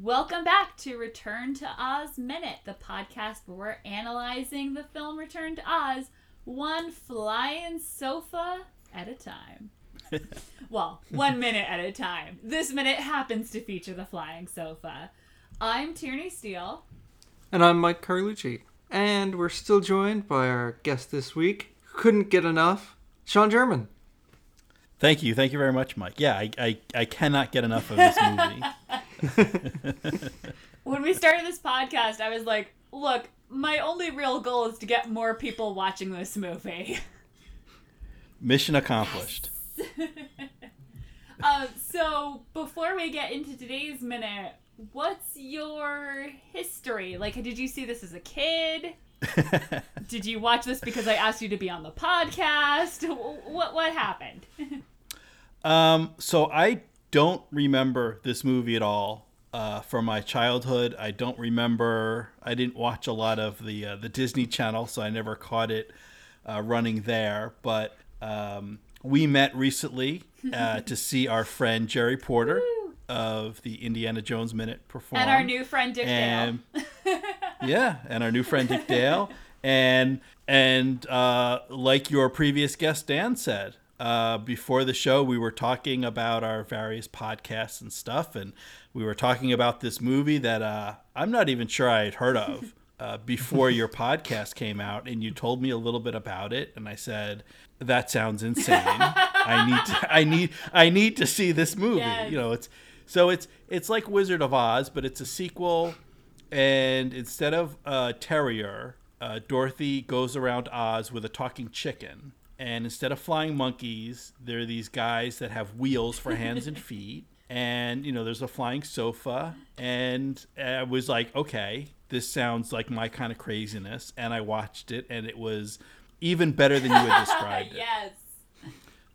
Welcome back to Return to Oz Minute, the podcast where we're analyzing the film Return to Oz one flying sofa at a time. well, one minute at a time. This minute happens to feature the flying sofa. I'm Tierney Steele. And I'm Mike Carlucci. And we're still joined by our guest this week, couldn't get enough, Sean German. Thank you. Thank you very much, Mike. Yeah, I, I, I cannot get enough of this movie. when we started this podcast, I was like, look, my only real goal is to get more people watching this movie. Mission accomplished. uh, so, before we get into today's minute, what's your history? Like, did you see this as a kid? did you watch this because I asked you to be on the podcast? What what happened? Um, so I don't remember this movie at all uh, from my childhood. I don't remember. I didn't watch a lot of the uh, the Disney Channel, so I never caught it uh, running there. But um, we met recently uh, to see our friend Jerry Porter of the Indiana Jones Minute perform, and our new friend Dick and, Dale. yeah, and our new friend Dick Dale, and and uh, like your previous guest Dan said, uh, before the show, we were talking about our various podcasts and stuff, and we were talking about this movie that uh, I'm not even sure I had heard of uh, before your podcast came out, and you told me a little bit about it, and I said, "That sounds insane. I need, to, I need, I need to see this movie." Yes. You know, it's so it's it's like Wizard of Oz, but it's a sequel, and instead of a terrier, uh, Dorothy goes around Oz with a talking chicken and instead of flying monkeys, there are these guys that have wheels for hands and feet. And you know, there's a flying sofa, and I was like, okay, this sounds like my kind of craziness. And I watched it, and it was even better than you had described it. yes.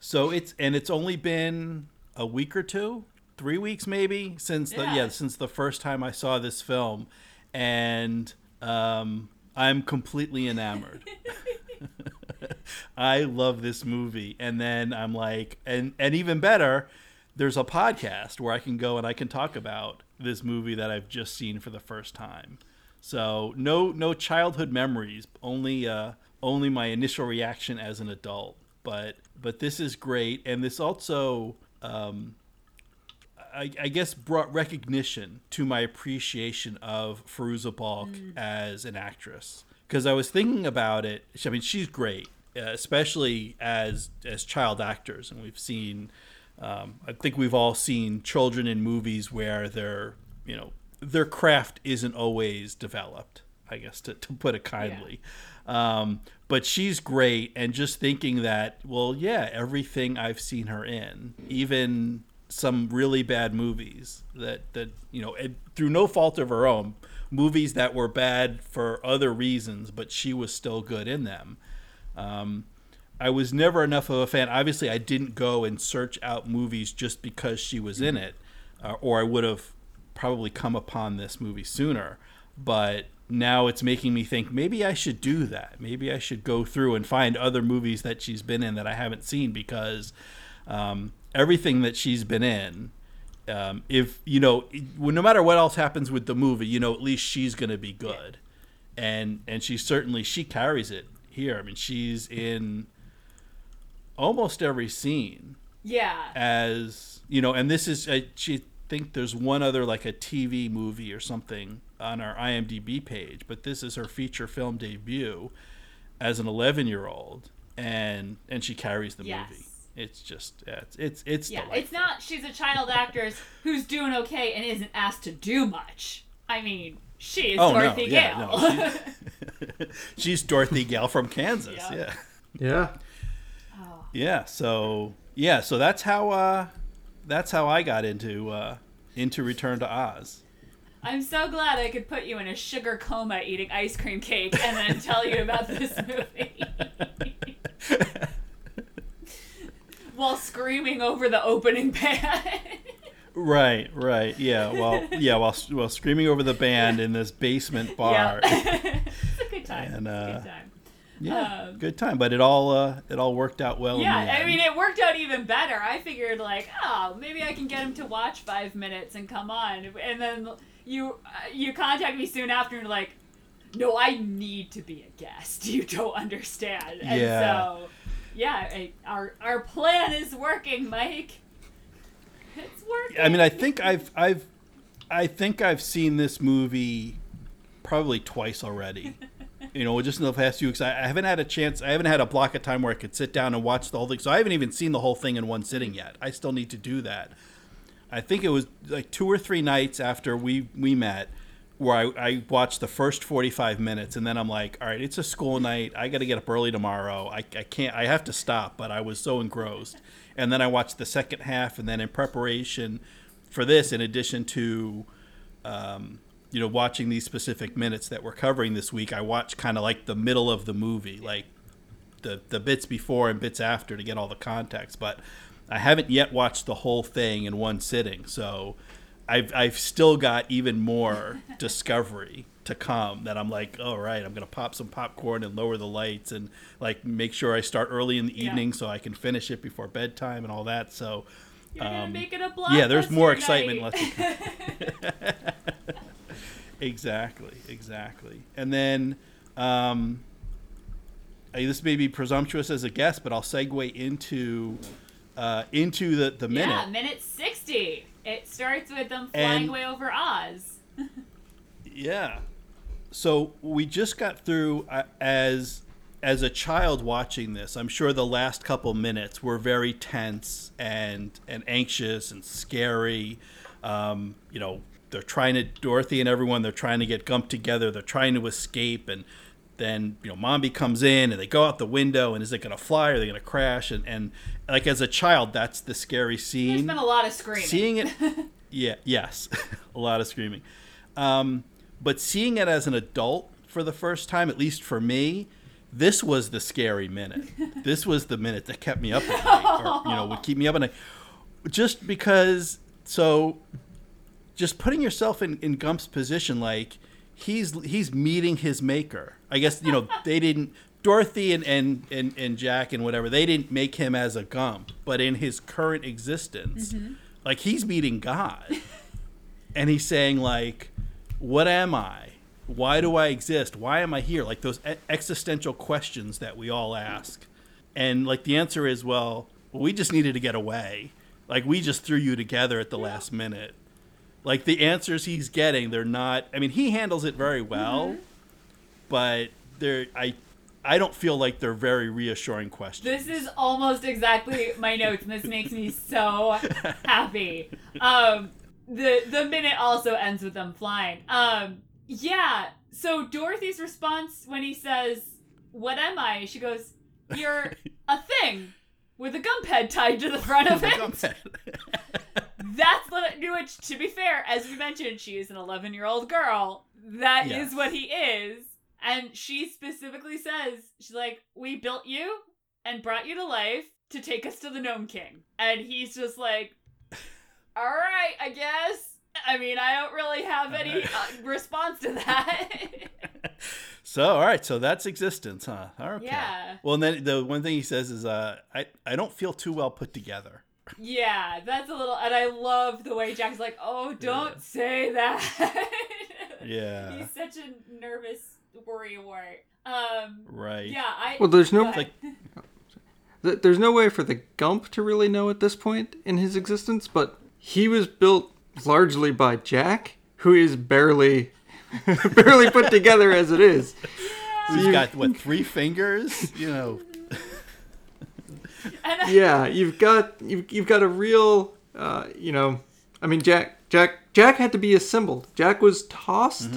So it's and it's only been a week or two, three weeks maybe since the yeah, yeah since the first time I saw this film, and um, I'm completely enamored. I love this movie. And then I'm like, and and even better, there's a podcast where I can go and I can talk about this movie that I've just seen for the first time. So no no childhood memories, only uh, only my initial reaction as an adult. But but this is great, and this also. Um, I, I, guess brought recognition to my appreciation of Fairuza Balk mm. as an actress because I was thinking about it. I mean, she's great, especially as as child actors, and we've seen. Um, I think we've all seen children in movies where their you know their craft isn't always developed. I guess to, to put it kindly. Yeah. Um, but she's great, and just thinking that, well, yeah, everything I've seen her in, even some really bad movies that that you know through no fault of her own movies that were bad for other reasons, but she was still good in them. Um, I was never enough of a fan. Obviously, I didn't go and search out movies just because she was in it, uh, or I would have probably come upon this movie sooner. But now it's making me think maybe I should do that. Maybe I should go through and find other movies that she's been in that I haven't seen because um, everything that she's been in um, if you know, no matter what else happens with the movie, you know, at least she's gonna be good, and and she certainly she carries it here. I mean, she's in almost every scene. Yeah. As you know, and this is I, she think there's one other like a TV movie or something on our IMDb page, but this is her feature film debut as an 11 year old, and and she carries the yes. movie it's just yeah, it's it's it's yeah. Delightful. It's not she's a child actress who's doing okay and isn't asked to do much. I mean, she is oh, Dorothy no, yeah, Gale. No, she's, she's, Dorothy Gale from Kansas. Yeah. Yeah. Yeah. Oh. yeah. So yeah. So that's how uh, that's how I got into uh, into Return to Oz. I'm so glad I could put you in a sugar coma eating ice cream cake and then tell you about this movie while screaming over the opening band. Right, right, yeah. Well, yeah, while while screaming over the band in this basement bar. Yeah. it's a good time. And, uh, good time. Yeah, Um, good time, but it all uh, it all worked out well. in Yeah, I mean, it worked out even better. I figured, like, oh, maybe I can get him to watch five minutes and come on. And then you uh, you contact me soon after and like, no, I need to be a guest. You don't understand. And Yeah. so, yeah, I, our our plan is working, Mike. It's working. I mean, I think I've I've I think I've seen this movie probably twice already. you know, just in the past few weeks, I, I haven't had a chance. I haven't had a block of time where I could sit down and watch the whole thing. So I haven't even seen the whole thing in one sitting yet. I still need to do that. I think it was like two or three nights after we we met where I, I watched the first 45 minutes and then I'm like, all right, it's a school night. I got to get up early tomorrow. I, I can't, I have to stop, but I was so engrossed. And then I watched the second half and then in preparation for this, in addition to, um, you know, watching these specific minutes that we're covering this week, I watched kind of like the middle of the movie, like the, the bits before and bits after to get all the context. But I haven't yet watched the whole thing in one sitting. So, I've I've still got even more discovery to come that I'm like, all right, I'm gonna pop some popcorn and lower the lights and like make sure I start early in the Yeah. evening so I can finish it before bedtime and all that. So You're gonna um, make it a blockbuster yeah, there's more excitement exactly, exactly. And then um, uh, this may be presumptuous as a guess, but I'll segue into uh, into the the minute. Yeah, minute sixty. It starts with them flying And- away over Oz. Yeah. So we just got through uh, as as a child watching this. I'm sure the last couple minutes were very tense and and anxious and scary. Um, you know, they're trying to Dorothy and everyone. They're trying to get Gump together. They're trying to escape, and then you know, Mombi comes in and they go out the window. And is it going to fly? Or are they going to crash? And and like as a child, that's the scary There's scene been a lot of screaming. seeing it yeah yes a lot of screaming um, but seeing it as an adult for the first time at least for me this was the scary minute. This was the minute that kept me up at night or you know would keep me up at night. Just because so just putting yourself in, in gump's position like he's he's meeting his maker. I guess you know they didn't dorothy and, and, and, and jack and whatever they didn't make him as a gump but in his current existence mm-hmm. like he's meeting god. And he's saying like what am i? Why do i exist? Why am i here? Like those existential questions that we all ask. And like the answer is well we just needed to get away. Like we just threw you together at the last minute. Like the answers he's getting they're not i mean he handles it very well but they're i i don't feel like they're very reassuring questions. This is almost exactly my notes, and this makes me so happy. Um, the the minute also ends with them flying. Um, yeah. So Dorothy's response when he says, "What am I?" She goes, "You're a thing with a gump head tied to the front of it." That's what, which, to be fair, as we mentioned, she is an 11 year old girl. That is Yes. what he is. And she specifically says, she's like, we built you and brought you to life to take us to the Gnome King. And he's just like, all right, I guess. I mean, I don't really have any uh, response to that. so all right so that's existence huh okay Yeah. well and then the one thing he says is uh i i don't feel too well put together yeah, that's a little, and I love the way Jack's like, oh, don't Yeah. say that. Yeah. He's such a nervous worry wart. Um, right yeah, I. Well, there's no- go ahead. Th- There's no way for the Gump to really know at this point in his existence, but he was built largely by Jack, who is barely barely put together as it is. He's you- got what three fingers you know I- Yeah, you've got you've, you've got a real uh, you know, I mean Jack Jack Jack had to be assembled. Jack was tossed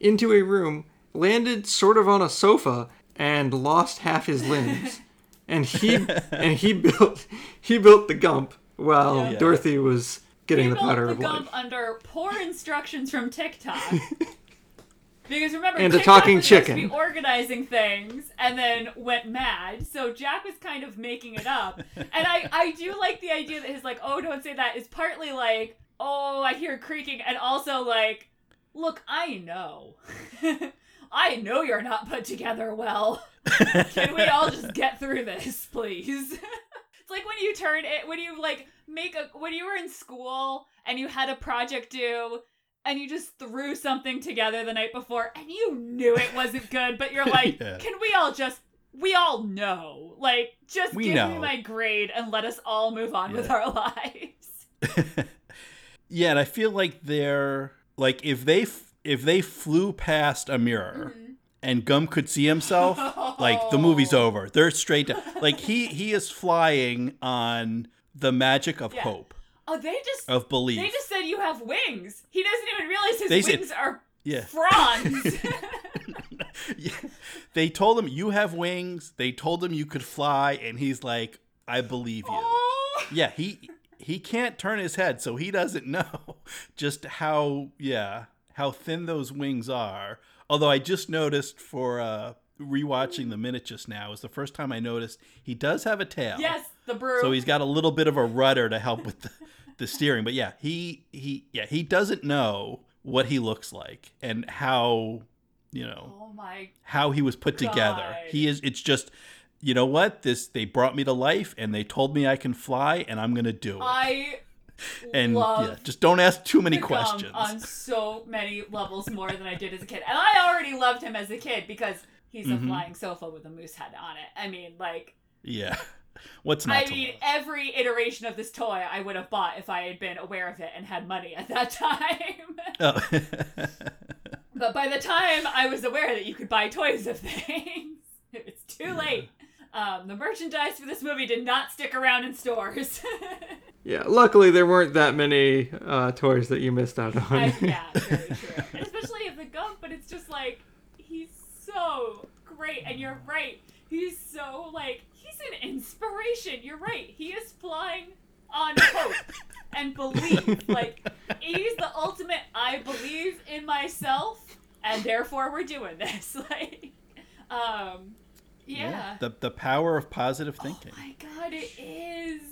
into a room, landed sort of on a sofa and lost half his limbs. and he and he built he built the Gump while Yeah. Yeah. Dorothy was getting the powder the of life. under poor instructions from TikTok. Because remember, And a TikTok talking was supposed to chicken. be organizing things, and then went mad. So Jack was kind of making it up, and I I do like the idea that his like oh don't say that is partly like oh I hear creaking, and also like look I know, I know you're not put together well. Can we all just get through this, please? it's like when you turn it, when you like make a, when you were in school and you had a project due and you just threw something together the night before and you knew it wasn't good, but you're like, Yeah. can we all just, we all know. Like, just We give me my grade and let us all move on with our lives. yeah, and I feel like they're like if they f- if they flew past a mirror Mm-hmm. and Gump could see himself, like the movie's over. They're straight down. Like he he is flying on the magic of Yeah. hope, Oh, they just, of belief. they just said you have wings. He doesn't even realize his They said- wings are yeah. fronds. Yeah. They told him you have wings. They told him you could fly, and he's like, "I believe you." oh. Yeah, he he can't turn his head, so he doesn't know just how yeah how thin those wings are. Although I just noticed for uh, rewatching the minute just now is the first time I noticed he does have a tail. Yes, the brew. So he's got a little bit of a rudder to help with the, the steering. But yeah, he he yeah he doesn't know what he looks like and how you know Oh how he was put together. He is it's just you know what? This they brought me to life and they told me I can fly and I'm going to do it. I and love yeah, just don't ask too many questions. on so many levels more than I did as a kid. And I already loved him as a kid because he's a Mhm. flying sofa with a moose head on it. I mean, like, yeah. What's not I to mean, love? every iteration of this toy I would have bought if I had been aware of it and had money at that time. Oh. but by the time I was aware that you could buy toys of things, it was too late. Um, the merchandise for this movie did not stick around in stores. Yeah, luckily there weren't that many uh, toys that you missed out on. I, yeah, very true. And especially if the gump, but it's just like he's so great, and you're right. He's so like he's an inspiration. You're right. He is flying on hope and belief. Like he's the ultimate. I believe in myself, and therefore we're doing this. Like, um, yeah. The the power of positive thinking. Oh my god, it is.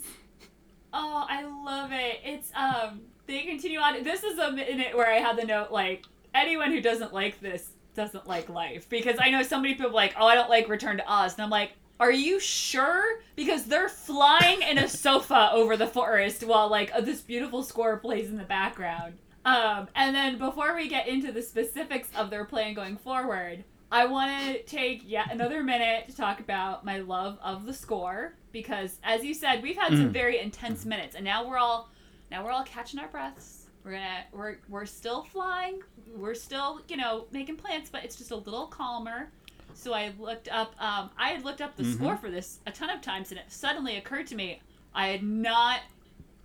Oh, I love it. It's um they continue on. This is a minute where I had the note like anyone who doesn't like this doesn't like life because I know so many people like, "Oh, I don't like Return to Oz." And I'm like, "Are you sure?" Because they're flying in a sofa over the forest while like uh, this beautiful score plays in the background. Um, and then before we get into the specifics of their plan going forward, I want to take yet another minute to talk about my love of the score because, as you said, we've had some Mm. very intense minutes, and now we're all now we're all catching our breaths. We're gonna we're we're still flying. We're still you know making plans, but it's just a little calmer. So I looked up. Um, I had looked up the Mhm. score for this a ton of times, and it suddenly occurred to me I had not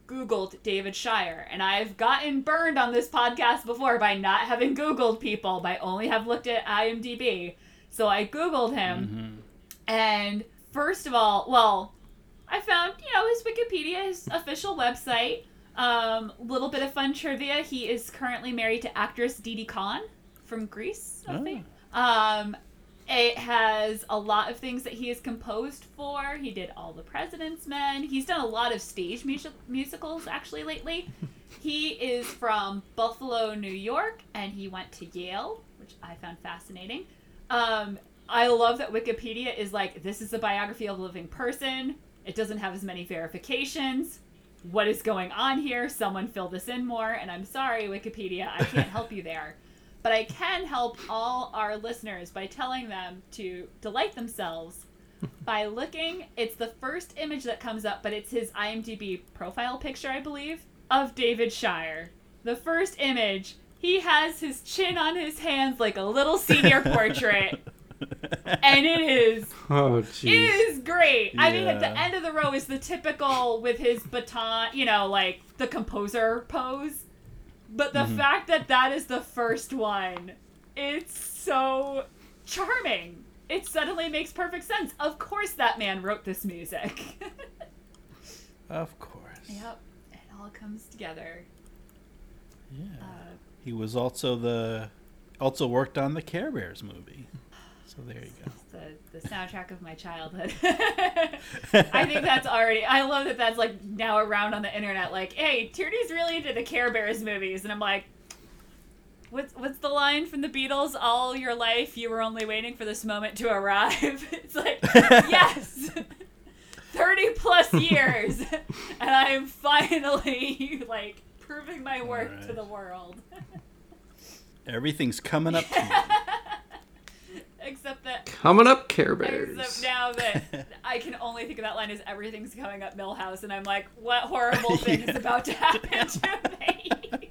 Googled David Shire, and I've gotten burned on this podcast before by not having Googled people, by only have looked at IMDb. So I Googled him, Mhm. and first of all, well, I found you know his Wikipedia, his official website. Um, little bit of fun trivia: he is currently married to actress Didi Conn from Grease, I Oh. think. Um, it has a lot of things that he has composed for. He did All the President's Men. He's done a lot of stage music- musicals actually lately. he is from Buffalo, New York, and he went to Yale, which I found fascinating. Um, I love that Wikipedia is like, this is a biography of a living person. It doesn't have as many verifications. What is going on here? Someone fill this in more. And I'm sorry, Wikipedia, I can't help you there. But I can help all our listeners by telling them to delight themselves by looking. It's the first image that comes up, but it's his IMDb profile picture, I believe, of David Shire. The first image, he has his chin on his hands like a little senior portrait, and it is Oh, it jeez. is great. I mean, at the end of the row is the typical with his baton, you know, like the composer pose. But the Mhm. fact that that is the first one, it's so charming. It suddenly makes perfect sense. Of course, that man wrote this music. Of course. yep, it all comes together. Yeah. Uh, He was also the also worked on the Care Bears movie. So there you go. the, the soundtrack of my childhood. I think that's already. I love that that's like now around on the internet. Like, hey, Tierney's really into the Care Bears movies, and I'm like, what's what's the line from the Beatles? All your life, you were only waiting for this moment to arrive. It's like yes, thirty plus years, and I am finally like proving my work to the world. Everything's coming up. Except that. Coming up, Care Except Bears. now that I can only think of that line as everything's coming up Milhouse, and I'm like, what horrible thing is about to happen to me?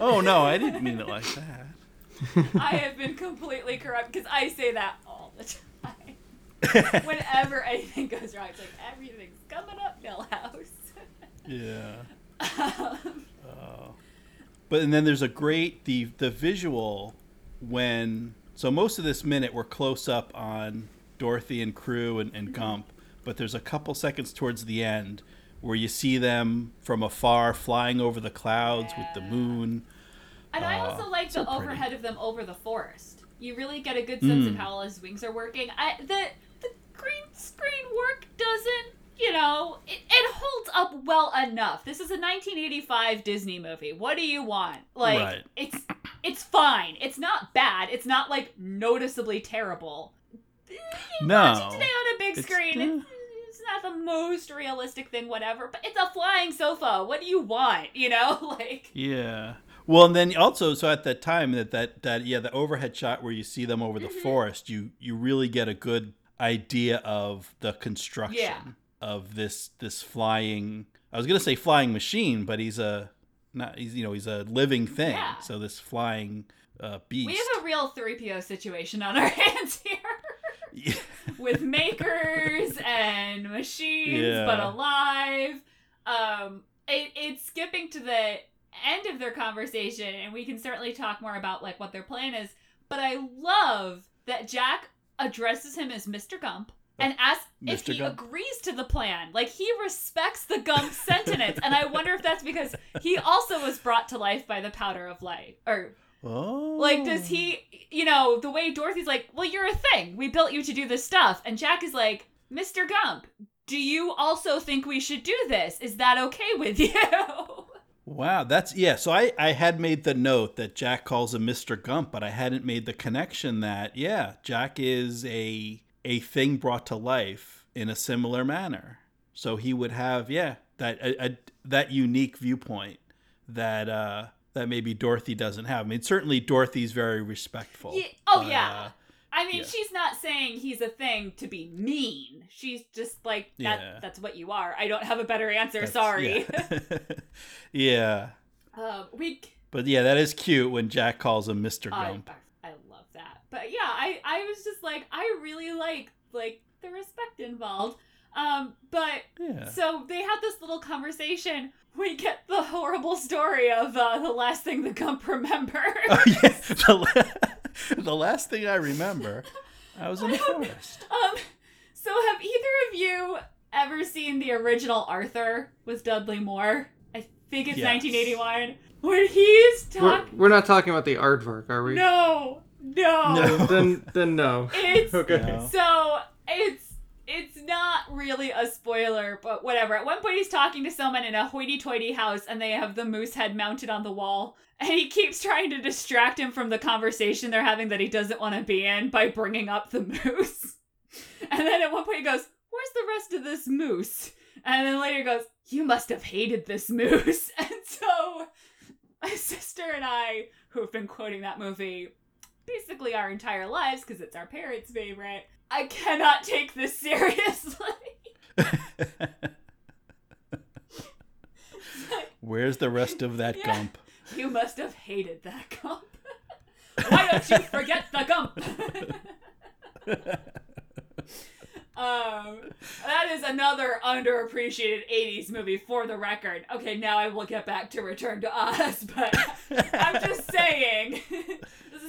Oh no, I didn't mean it like that. I have been completely corrupt because I say that all the time. Whenever anything goes wrong, it's like everything's coming up Milhouse. yeah. Um, Oh. But and then there's a great the the visual when so most of this minute we're close up on Dorothy and crew and, and Gump, but there's a couple seconds towards the end where you see them from afar flying over the clouds with the moon. and I Oh, also like so the pretty. overhead of them over the forest. You really get a good sense of Mm. how all his wings are working. I, the the green screen work doesn't, you know, it, it holds up well enough. This is a 1985 Disney movie. What do you want? Like Right. it's it's fine. It's not bad. It's not like noticeably terrible. You No. watch it today on a big It's- screen. It's, it's not the most realistic thing, whatever. But it's a flying sofa. What do you want? You know, like Yeah. Well, and then also, so at that time, that that that yeah, the overhead shot where you see them over Mm-hmm. the forest, you you really get a good idea of the construction Yeah. of this this flying. I was gonna say flying machine, but he's a not he's you know he's a living thing. Yeah. So this flying uh, beast. we have a real 3PO situation on our hands here. Yeah. with makers and machines but alive um it, it's skipping to the end of their conversation and we can certainly talk more about like what their plan is but i love that jack addresses him as mr gump and asks if he Gump. agrees to the plan like he respects the gump sentence, and i wonder if that's because he also was brought to life by the powder of life or oh. like, does he, oh. you know, the way Dorothy's like, well, you're a thing. We built you to do this stuff. And Jack is like, Mr. Gump, do you also think we should do this? Is that okay with you? Wow, that's yeah. So I I had made the note that Jack calls him Mr. Gump, but I hadn't made the connection that yeah, Jack is a a thing brought to life in a similar manner. So he would have yeah that a, a, that unique viewpoint that uh that maybe Dorothy doesn't have. I mean, certainly Dorothy's very respectful. Ye- oh, but, yeah. uh, I mean, Yeah. she's not saying he's a thing to be mean. She's just like, that, Yeah. that's what you are. I don't have a better answer. that's- Sorry. Yeah. yeah. um, we. But yeah, that is cute when Jack calls him Mr. I, Gump. I. But yeah, I, I was just like, I really like like the respect involved. Um, but yeah. So they have this little conversation. We get the horrible story of uh, the last thing the Gump remembers. Oh, yeah. The, la- the last thing I remember, I was in the forest. um, so have either of you ever seen the original Arthur with Dudley Moore? I think it's Yes. 1981. When he's We're, talking. we're not talking about the aardvark, are we? No, no, No. Then then no. It's Okay. No. So it's it's not really a spoiler, but whatever. At one point, he's talking to someone in a hoity-toity house, and they have the moose head mounted on the wall, and he keeps trying to distract him from the conversation they're having that he doesn't want to be in by bringing up the moose. And then at one point, he goes, "Where's the rest of this moose?" And then later he goes, "You must have hated this moose." And so my sister and I, who have been quoting that movie basically our entire lives because it's our parents' favorite. I cannot take this seriously. Where's the rest of that Yeah. gump? you must have hated that gump. Why don't you forget the gump? um, that is another underappreciated 80s movie for the record. Okay, now I will get back to Return to Oz, but I'm just saying.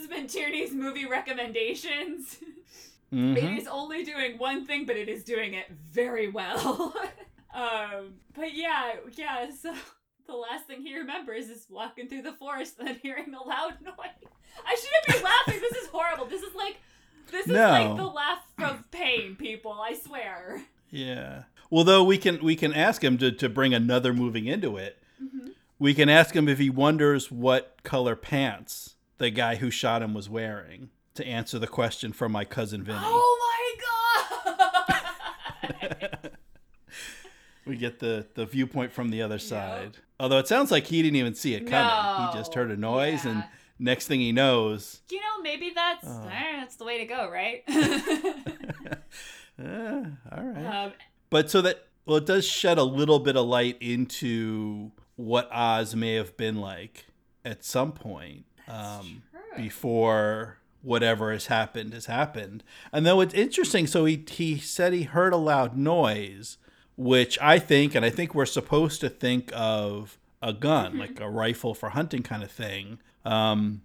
Has been Tierney's movie recommendations. Mhm. It is only doing one thing, but it is doing it very well. um, but yeah, yeah. So the last thing he remembers is walking through the forest and then hearing a loud noise. I shouldn't be laughing. This is horrible. This is like, this is No. like the laugh of pain, people. I swear. Yeah. Well, though we can we can ask him to, to bring another moving into it. Mhm. We can ask him if he wonders what color pants the guy who shot him was wearing to answer the question from my cousin Vinny. Oh my god! We get the, the viewpoint from the other side. Although it sounds like he didn't even see it coming. He just heard a noise, and next thing he knows, you know, maybe that's eh, that's the way to go, right? eh, all right. um, But so that well, it does shed a little bit of light into what Oz may have been like at some point um, before whatever has happened has happened. And though it's interesting, so he he said he heard a loud noise, which I think, and I think we're supposed to think of a gun, like a rifle for hunting kind of thing, um,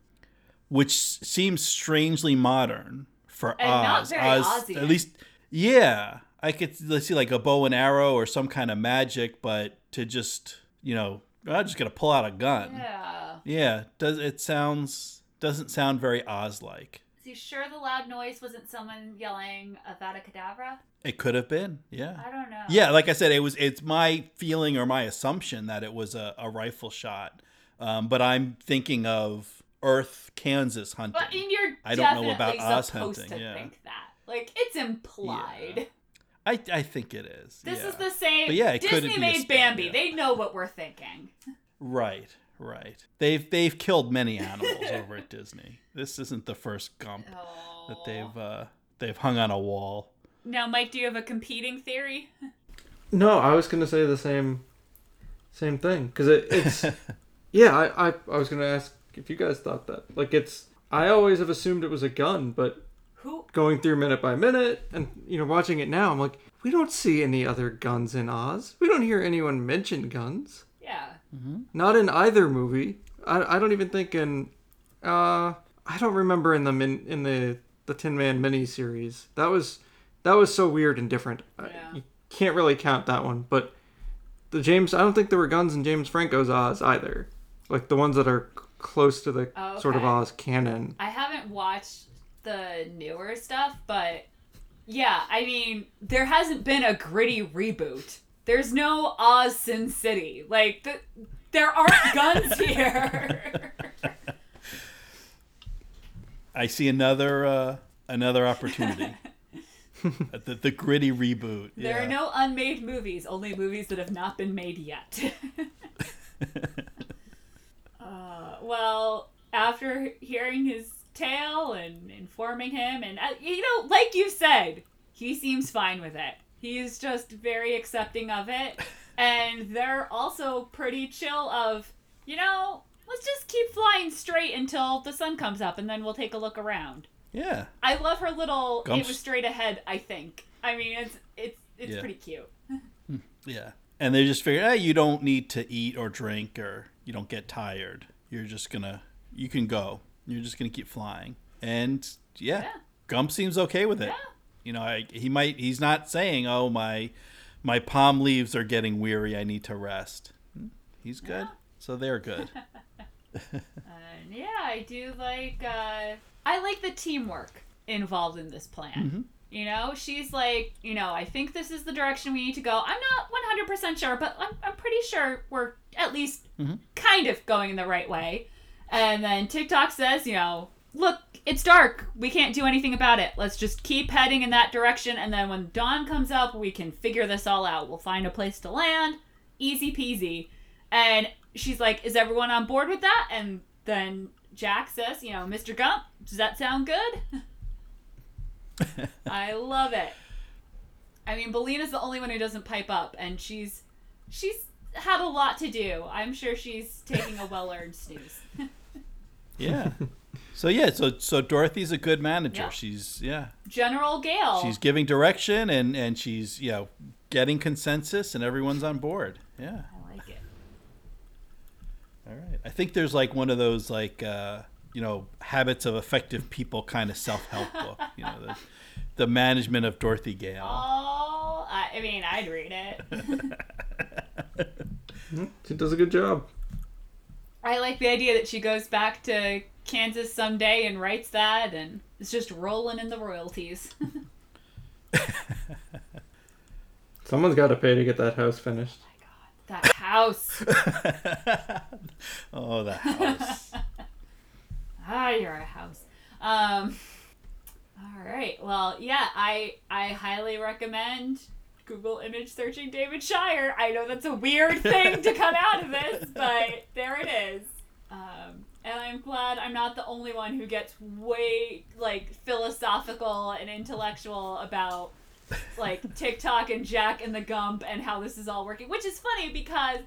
which seems strangely modern for And not Oz. Oz, at least, yeah. I could let's see like a bow and arrow or some kind of magic, but to just you know, I'm just gonna pull out a gun. yeah. Yeah, does it sounds doesn't sound very Oz like. Is he sure the loud noise wasn't someone yelling Avada Kedavra? It could have been, yeah. I don't know. Yeah, like I said, it was it's my feeling or my assumption that it was a, a rifle shot. Um, but I'm thinking of Earth, Kansas hunting. But you're I don't know about Oz supposed hunting, to yeah. think that. Like it's implied. I, I think it is. This yeah. is the same. But yeah, it couldn't Disney be a made spin, Bambi. yeah. They know what we're thinking. Right, right. They've they've killed many animals over at Disney. This isn't the first Gump Oh. that they've uh, they've hung on a wall. Now, Mike, do you have a competing theory? No, I was gonna say the same, same thing because it, it's yeah. I, I I was gonna ask if you guys thought that. Like it's I always have assumed it was a gun, but Who? going through minute by minute and you know watching it now, I'm like, we don't see any other guns in Oz. We don't hear anyone mention guns. Yeah. Not in either movie. I, I don't even think in uh I don't remember in the min, in the the Tin Man mini series. That was that was so weird and different. I- Yeah. you can't really count that one, but the James I don't think there were guns in James Franco's Oz either. Like the ones that are close to the Oh, sort of. Oz canon. I haven't watched the newer stuff, but yeah, I mean, there hasn't been a gritty reboot. There's no Oz Sin City. Like, the, there aren't guns here. I see another uh, another opportunity. the, the gritty reboot. There yeah. are no unmade movies, only movies that have not been made yet. uh, well, after hearing his tale and informing him, and uh, you know, like you said, he seems fine with it. He's just very accepting of it, and they're also pretty chill. Of you know, let's just keep flying straight until the sun comes up, and then we'll take a look around. yeah. I love her little. Gumps- It was straight ahead. I think. I mean, it's it's it's Yeah. pretty cute. Yeah. And they just figure, hey, you don't need to eat or drink or you don't get tired. You're just going to, you can go. You're just going to keep flying. And yeah, Yeah. Gump seems okay with it. Yeah. You know, I, he might, he's not saying, oh, my, my palm leaves are getting weary. I need to rest. Hmm, He's good. Yeah. So they're good. And yeah, I do like. uh I like the teamwork involved in this plan. Mm-hmm. You know, she's like, you know, I think this is the direction we need to go. I'm not 100% sure, but I'm, I'm pretty sure we're at least Mm-hmm. kind of going in the right way. And then TikTok says, you know, look, it's dark. We can't do anything about it. Let's just keep heading in that direction. And then when dawn comes up, we can figure this all out. We'll find a place to land. Easy peasy. And she's like, is everyone on board with that? And then Jack says, you know, Mr. Gump, does that sound good? I love it. I mean, Billina's the only one who doesn't pipe up, and she's she's had a lot to do. I'm sure she's taking a well-earned snooze. Yeah. so yeah, so so Dorothy's a good manager. Yeah. She's yeah, General Gale. she's giving direction and and she's you know getting consensus and everyone's on board. Yeah. I like it. All right. I think there's like one of those like uh, you know habits of effective people kind of self help book. You know the the management of Dorothy Gale. Oh, I, I mean, I'd read it. She does a good job. I like the idea that she goes back to Kansas someday and writes that, and it's just rolling in the royalties. Someone's got to pay to get that house finished. Oh my god, that house. house. oh, the house. ah, you're a house. Um. All right. Well, yeah, I I highly recommend Google image searching David Shire. I know that's a weird thing to come out of this, but there it is. Um, and I'm glad I'm not the only one who gets way like philosophical and intellectual about like TikTok and Jack and the Gump and how this is all working, which is funny because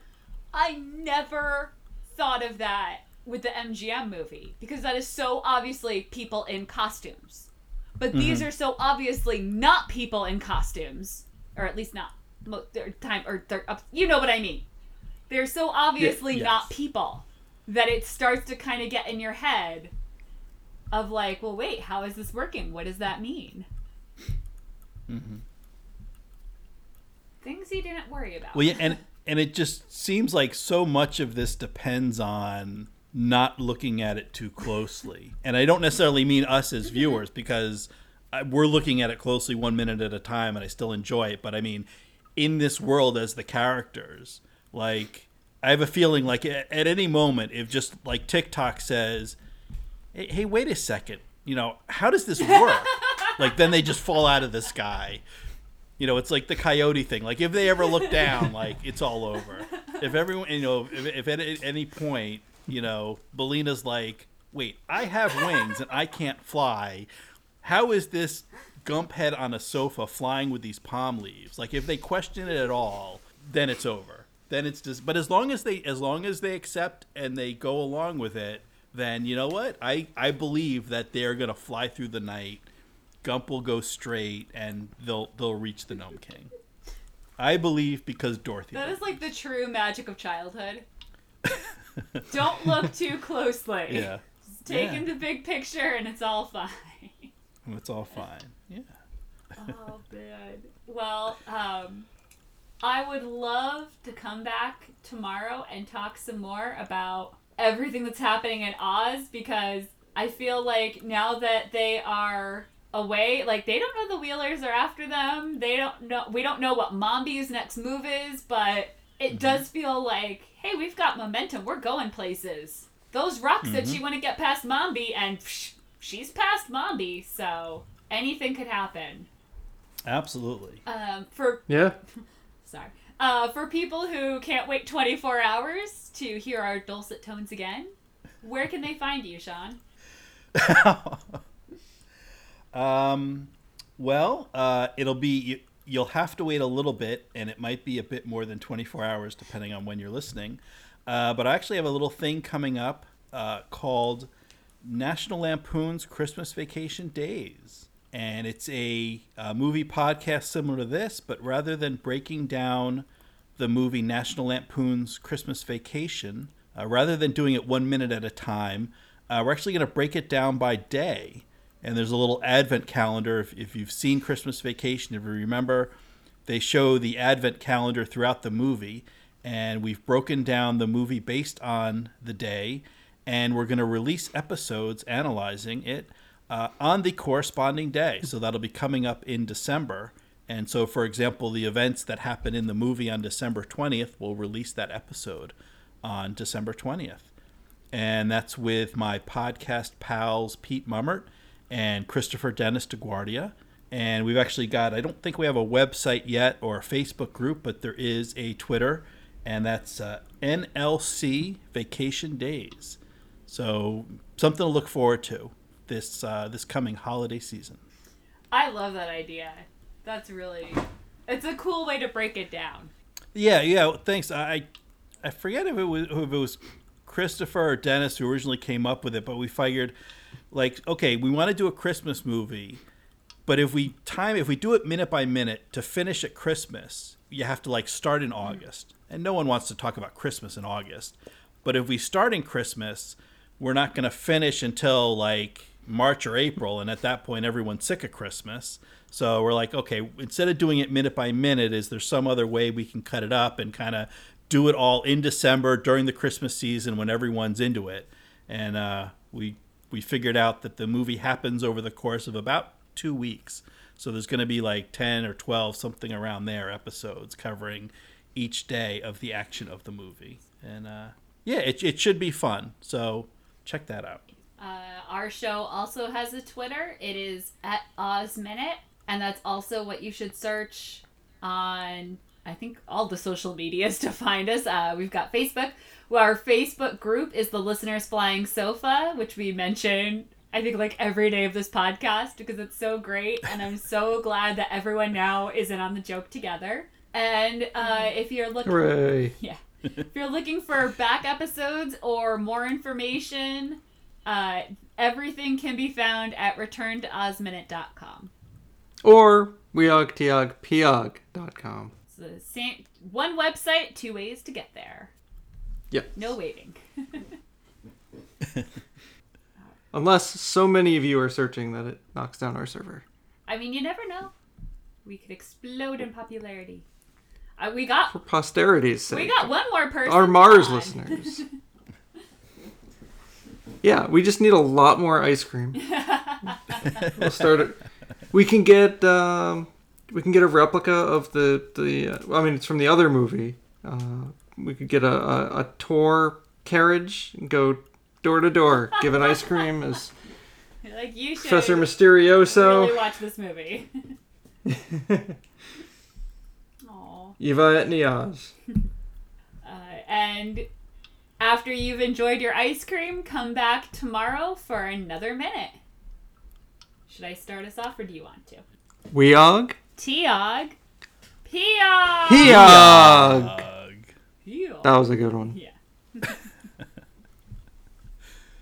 I never thought of that with the MGM movie because that is so obviously people in costumes. But these are so obviously not people in costumes, or at least not mo- their time or they're up, you know what I mean. They're so obviously yes. not people that it starts to kind of get in your head of like, well, wait, how is this working? What does that mean? Mm-hmm. Things you didn't worry about. Well, yeah, and and it just seems like so much of this depends on not looking at it too closely. And I don't necessarily mean us as viewers because I- we're looking at it closely one minute at a time, and I still enjoy it. But I mean, in this world as the characters, like I have a feeling like at, at any moment, if just like TikTok says, "Hey, hey wait a second, you know, how does this work?" like then they just fall out of the sky. You know, it's like the coyote thing. Like if they ever look down, like it's all over. If everyone, you know, if, if at any point, you know, Billina's like, "Wait, I have wings and I can't fly. How is this gump head on a sofa flying with these palm leaves?" Like if they question it at all, then it's over. Then it's just. But as long as they, as long as they accept and they go along with it, then you know what? I I believe that they're gonna fly through the night. Gump will go straight, and they'll they'll reach the Gnome King. I believe because Dorothy. That is like the true magic of childhood. Don't look too closely. yeah, Just take Yeah. in the big picture and it's all fine. It's all fine. Yeah. oh man. Well, um, I would love to come back tomorrow and talk some more about everything that's happening in Oz because I feel like now that they are away, like they don't know the Wheelers are after them. They don't know. We don't know what Mombi's next move is, but it does feel like, hey, we've got momentum. We're going places. Those rocks that she want to get past Mombi, and psh, she's past Mombi, so anything could happen. Absolutely. Um, for Yeah. sorry, uh, for people who can't wait 24 hours to hear our dulcet tones again, where can they find you, Sean? Um, well, uh, it'll be you, you'll have to wait a little bit, and it might be a bit more than 24 hours, depending on when you're listening. Uh, but I actually have a little thing coming up uh, called National Lampoon's Christmas Vacation Days, and it's a, uh movie podcast similar to this, but rather than breaking down the movie National Lampoon's Christmas Vacation, uh, rather than doing it one minute at a time, uh, we're actually going to break it down by day. And there's a little advent calendar. If, if you've seen Christmas Vacation, if you remember, they show the advent calendar throughout the movie. And we've broken down the movie based on the day. And we're going to release episodes analyzing it uh, on the corresponding day. So that'll be coming up in December. And so, for example, the events that happen in the movie on December 20th, we'll release that episode on December 20th. And that's with my podcast pals, Pete Mummert and Christopher Dennis DeGuardia. And we've actually got, I don't think we have a website yet or a Facebook group, but there is a Twitter, and that's uh, NLC Vacation Days. So something to look forward to this uh, this coming holiday season. I love that idea. That's really, it's a cool way to break it down. Yeah, yeah. Thanks. I I forget if it was if it was Christopher or Dennis who originally came up with it, but we figured like, okay, we want to do a Christmas movie, but if we time if we do it minute by minute to finish at Christmas, you have to like start in August, and no one wants to talk about Christmas in August. But if we start in Christmas, we're not going to finish until like March or April, and at that point, everyone's sick of Christmas. So we're like, okay, instead of doing it minute by minute, is there some other way we can cut it up and kind of do it all in December during the Christmas season when everyone's into it? And uh, we we figured out that the movie happens over the course of about two weeks. So there's going to be like ten or twelve, something around there, episodes covering each day of the action of the movie. And uh, yeah, it, it should be fun. So check that out. Uh, our show also has a Twitter. It is at Oz Minute, and that's also what you should search on. I think all the social medias to find us. Uh, we've got Facebook. Well, our Facebook group is the Listeners Flying Sofa, which we mention I think like every day of this podcast because it's so great, and I'm so glad that everyone now is in on the joke together. And uh, if you're looking, Hooray. yeah, if you're looking for back episodes or more information, uh, everything can be found at returntoozminute.com. Or weogtiogpiog.com. It's the same one website, two ways to get there. Yep. No waiting. Unless so many of you are searching that it knocks down our server. I mean, you never know. We could explode in popularity. Uh, we got For posterity's sake. we got one more person. our Mars on. listeners. yeah, we just need a lot more ice cream. we'll start it. We can get um, we can get a replica of the the. Uh, I mean, it's from the other movie. Uh, we could get a, a, a tour carriage and go door to door, giving ice cream as like you should Professor really watch this movie. Aw. Eva et Niaz. Uh, and after you've enjoyed your ice cream, come back tomorrow for another minute. Should I start us off or do you want to? Weog. Tiog. Piog! Heog. Ugh. Piog. That was a good one. Yeah.